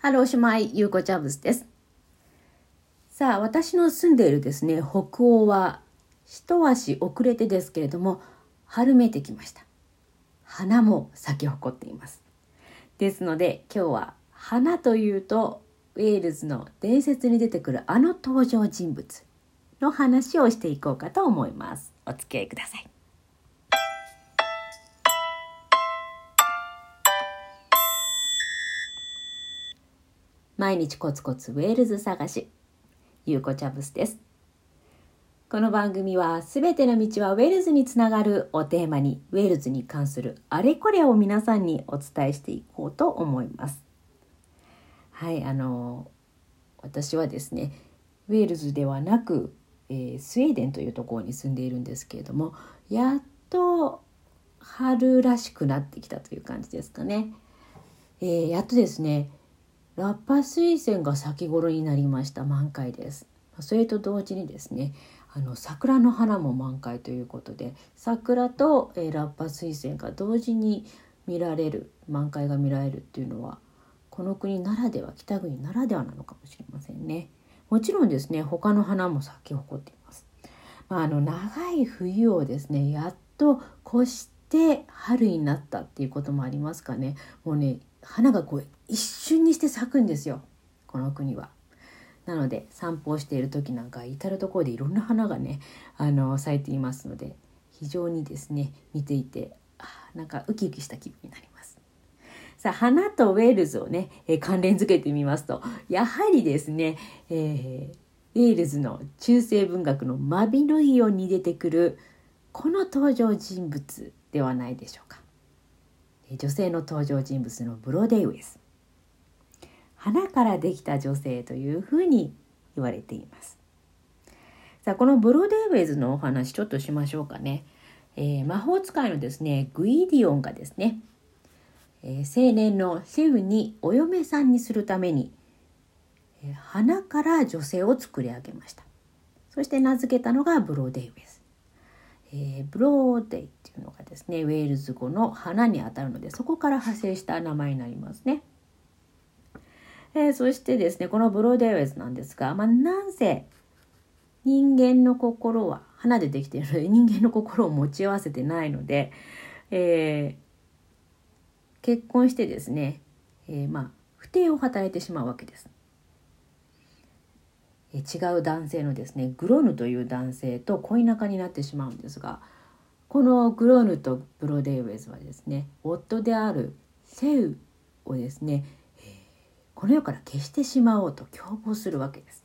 ハロー姉妹、ゆうこチャブスです。さあ、私の住んでいるですね、北欧は一足遅れてですけれども、春めいてきました。花も咲き誇っています。ですので、今日は花というと、ウェールズの伝説に出てくるあの登場人物の話をしていこうかと思います。お付き合いください。毎日コツコツウェールズ探し、ゆうこチャブスです。この番組はすべての道はウェールズにつながるをテーマにウェールズに関するあれこれを皆さんにお伝えしていこうと思います。はい、あの、私はですね、ウェールズではなく、えー、スウェーデンというところに住んでいるんですけれども、やっと春らしくなってきたという感じですかね。えー、やっとですね、ラッパ水仙が咲き頃になりました満開です。それと同時にですねあの桜の花も満開ということで桜と、えー、ラッパ水仙が同時に見られる満開が見られるっていうのはこの国ならでは北国ならではなのかもしれませんね。もちろんですね他の花も咲き誇っています、まあ、あの長い冬をですねやっと越して春になったっていうこともありますかね。もうね花がこう一瞬にして咲くんですよこの国は。なので散歩をしている時なんか至る所でいろんな花がねあの咲いていますので非常にですね見ていてあなんかウキウキした気分になります。さあ花とウェールズをね、えー、関連づけてみますとやはりですね、えー、ウェールズの中世文学のマビロイオンに出てくるこの登場人物ではないでしょうか。女性の登場人物のブロデイウェス。花からできた女性というふうに言われています。さあこのブロデイウェイズのお話ちょっとしましょうかね、えー、魔法使いのですねグイディオンがですね、えー、青年のシェフにお嫁さんにするために、えー、花から女性を作り上げました。そして名付けたのがブロデイウェズえー、ブローデイっていうのがですねウェールズ語の花にあたるのでそこから派生した名前になりますね。えー、そしてですねこのブローデイウェイズなんですが、まあ、なんせ人間の心は花でできているので 人間の心を持ち合わせてないので、えー、結婚してですね、え、まあ不定を働いてしまうわけです。違う男性のですねグロヌという男性と恋仲になってしまうんですがこのグロヌとブロデイウェズはですね夫であるセウをですね、え、この世から消してしまおうと共謀するわけです。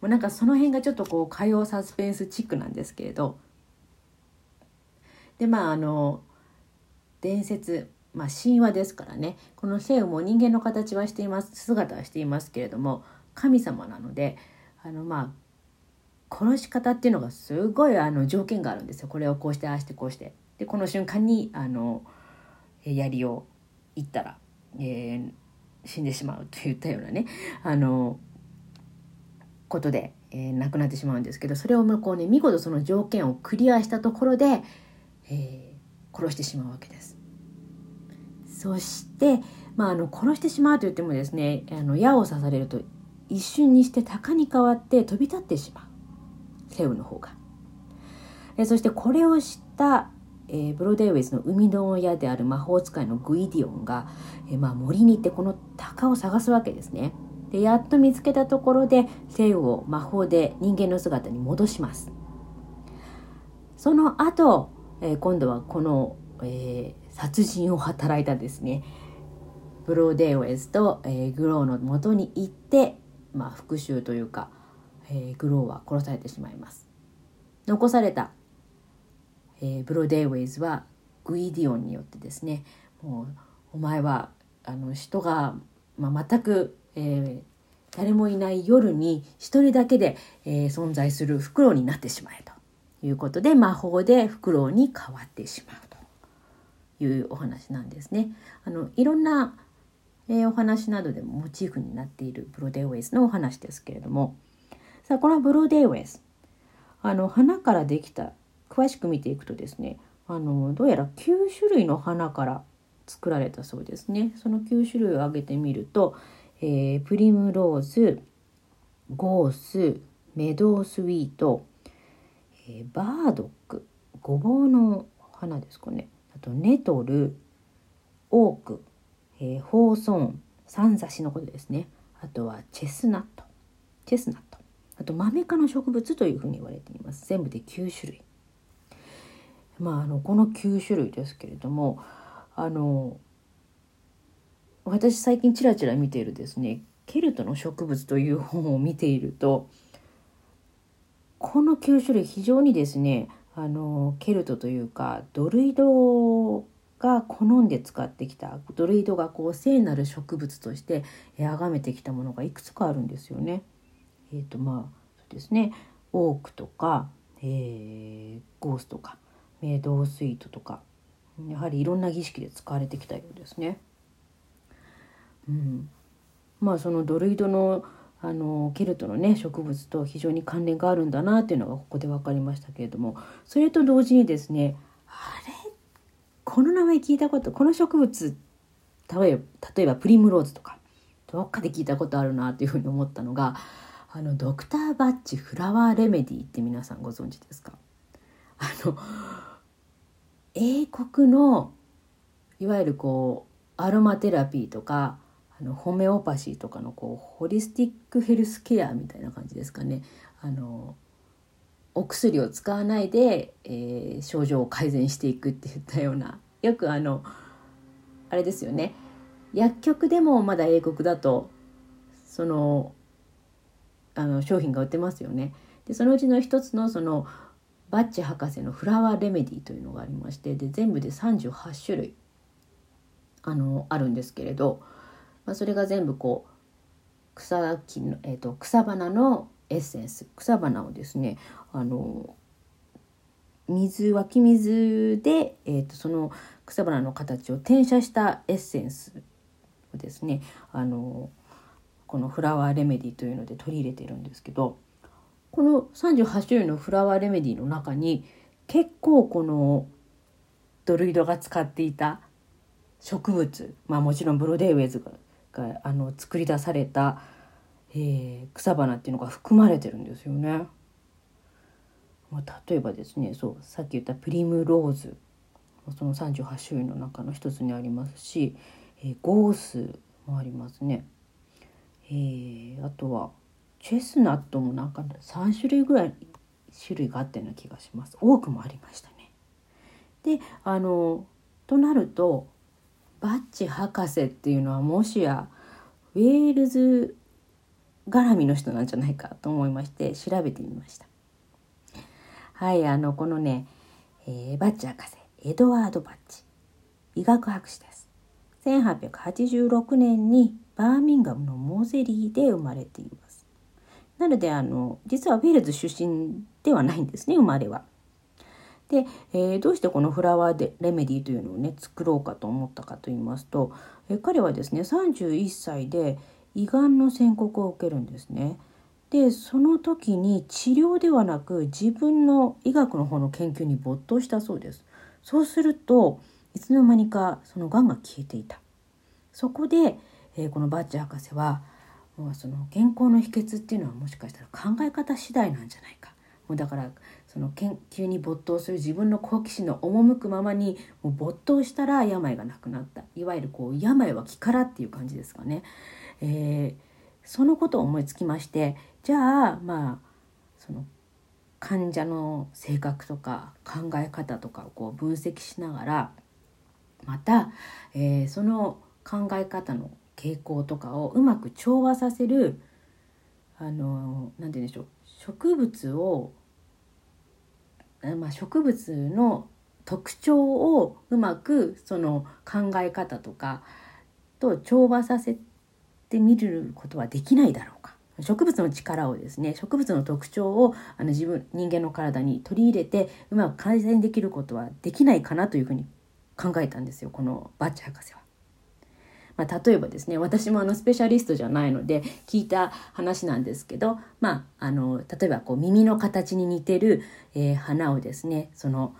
もうなんかその辺がちょっとこう火曜サスペンスチックなんですけれどでまああの伝説まあ神話ですからねこのセウも人間の形はしています姿はしていますけれども神様なのであのまあ殺し方っていうのがすごいあの条件があるんですよこれをこうしてああしてこうしてでこの瞬間にあの槍をいったら、えー、死んでしまうといったようなねあのことで、えー、亡くなってしまうんですけどそれをこうね見事その条件をクリアしたところで、えー、殺してしまうわけです。そして、まあ、あの殺してしまうと言ってもですねあの矢を刺されると一瞬にして鷹に変わって飛び立ってしまう。セウの方が。えそしてこれを知った、えー、ブロデーウェイズの生みの親である魔法使いのグイディオンが、えー、まあ、森に行ってこの鷹を探すわけですね。でやっと見つけたところでセウを魔法で人間の姿に戻します。その後、えー、今度はこの、え殺人を働いたですねブローデーウェイズと、えグローのもとに行ってまあ、復讐というか、えー、グローは殺されてしまいます残された、えー、ブロデイウェイズはグイディオンによってですねもうお前はあの人が、まあ、全く、えー、誰もいない夜に一人だけで、えー、存在するフクロウになってしまえということで魔法でフクロウに変わってしまうというお話なんですね。あのいろんなえー、お話などでもモチーフになっているブロデーウェイズのお話ですけれども。さあこのブロデーウェイズ。あの花からできた詳しく見ていくとですねあのどうやら9種類の花から作られたそうですね。その9種類を挙げてみると、えー、プリムローズゴースメドウスウィート、えー、バードックごぼうの花ですかね。あとネトルオーク、えー、ホーソンサンザシのことですね。あとはチェスナット。チェスナット。あとマメ科の植物というふうに言われています。全部で9種類。まああのこの9種類ですけれどもあの私最近ちらちら見ているですねケルトの植物という本を見ているとこの9種類非常にですねあのケルトというかドルイドが好んで使ってきたドルイドがこう聖なる植物として崇めてきたものがいくつかあるんですよね。えっ、ー、とまあそうですねオークとか、えー、ゴースとかメイドースイートとかやはりいろんな儀式で使われてきたようですね。うん、まあそのドルイドのあのケルトのね植物と非常に関連があるんだなっていうのがここで分かりましたけれどもそれと同時にですねあれ？この名前聞いたことこの植物例えば例えばプリムローズとかどっかで聞いたことあるなというふうに思ったのがあのドクターバッチフラワーレメディって皆さんご存知ですか？あの英国のいわゆるこうアロマテラピーとかあのホメオパシーとかのこうホリスティックヘルスケアみたいな感じですかね。あのお薬を使わないで、えー、症状を改善していくっていったようなよくあのあれですよね薬局でもまだ英国だとそのあの商品が売ってますよね。でそのうちの一つのそのバッチ博士のフラワーレメディというのがありましてで全部で38種類あのあるんですけれどまあ、それが全部こう草木の、えーと、草花のエッセンス草花をですねあの水湧き水で、えーと、その草花の形を転写したエッセンスをですねあのこのフラワーレメディというので取り入れてるんですけどこの38種類のフラワーレメディの中に結構このドルイドが使っていた植物まあもちろんブロデーウェイズががあの作り出された、えー、草花っていうのが含まれてるんですよね。まあ、例えばですねそうさっき言ったプリムローズその38種類の中の一つにありますし、えー、ゴースもありますね。えー、あとはチェスナットもなんか3種類ぐらい種類があったような気がします。多くもありましたね。であのとなるとバッチ博士っていうのはもしやウェールズ絡みの人なんじゃないかと思いまして調べてみました。はいあのこのね、えー、バッチ博士エドワード・バッチ医学博士です。1886年にバーミンガムのモーゼリーで生まれています。なのであの実はウェールズ出身ではないんですね生まれは。で、えー、どうしてこのフラワーでレメディというのをね作ろうかと思ったかと言いますと、えー、彼はですね31歳で胃がんの宣告を受けるんですね。でその時に治療ではなく自分の医学の方の研究に没頭したそうです。そうするといつの間にかそのがんが消えていた。そこで、えー、このバッチ博士はもうその健康の秘訣っていうのはもしかしたら考え方次第なんじゃないか。もうだからその研究に没頭する自分の好奇心の赴くままにもう没頭したら病がなくなったいわゆるこう病は気からっていう感じですかね、えー、そのことを思いつきましてじゃあまあその患者の性格とか考え方とかをこう分析しながらまた、えー、その考え方の傾向とかをうまく調和させるあの何て言うんでしょう植物をまあ、植物の特徴をうまくその考え方とかと調和させてみることはできないだろうか植物の力をですね植物の特徴をあの自分人間の体に取り入れてうまく改善できることはできないかなというふうに考えたんですよこのバッチ博士は。まあ、例えばですね私もあのスペシャリストじゃないので聞いた話なんですけど、まあ、あの例えばこう耳の形に似てる、えー、花をですねその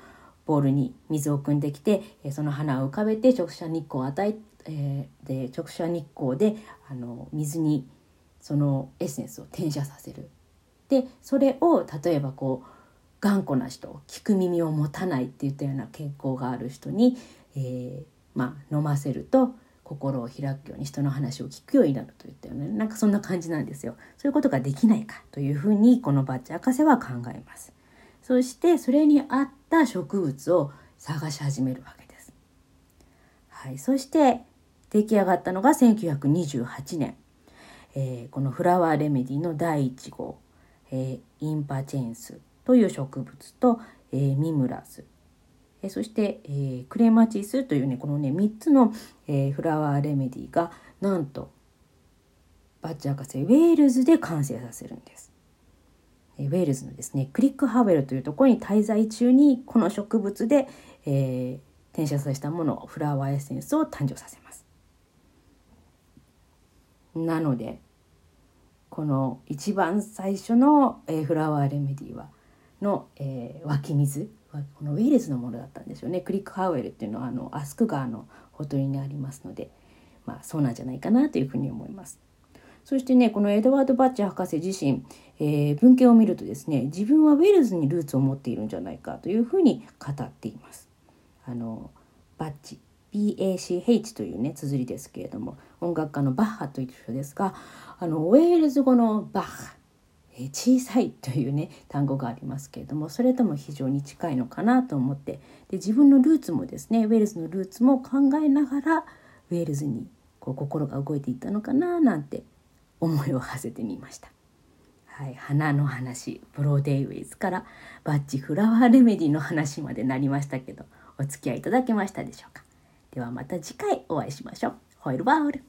ボールに水を汲んできて、えその花を浮かべて直射日光を与ええー、で直射日光であの水にそのエッセンスを転写させる。でそれを例えばこう頑固な人聞く耳を持たないっていったような傾向がある人に、えー、まあ、飲ませると心を開くように人の話を聞くようになるといったよねなんかそんな感じなんですよ。そういうことができないかというふうにこのバッチ博士は考えます。そしてそれに合った植物を探し始めるわけです。はい、そして出来上がったのが1928年、えー、このフラワーレメディの第1号、えー、インパチェンスという植物と、えー、ミムラスえそして、えー、クレマチスというねこのね3つの、えー、フラワーレメディがなんとバッチ博士ウェールズで完成させるんです。ウェールズのですねクリックハウェルというところに滞在中にこの植物で、えー、転写させたものフラワーエッセンスを誕生させます。なのでこの一番最初の、えー、フラワーレメディはの、えー、湧き水このウェールズのものだったんですよねクリックハウエルっていうのはあのアスク川のほとりにありますのでまあそうなんじゃないかなというふうに思います。そしてねこのエドワード・バッチ博士自身、えー、文献を見るとですね自分はウェールズにルーツを持っているんじゃないかというふうに語っています。あのバッチ BACH というね綴りですけれども音楽家のバッハという人ですがあのウェールズ語のバッハ小さいというね単語がありますけれどもそれとも非常に近いのかなと思ってで自分のルーツもですねウェールズのルーツも考えながらウェールズにこう心が動いていったのかななんて思いを馳せてみました。はい、花の話ブローデイウェイズからバッチフラワーレメディの話までなりましたけどお付き合いいただけましたでしょうか？ではまた次回お会いしましょう。ホイルバール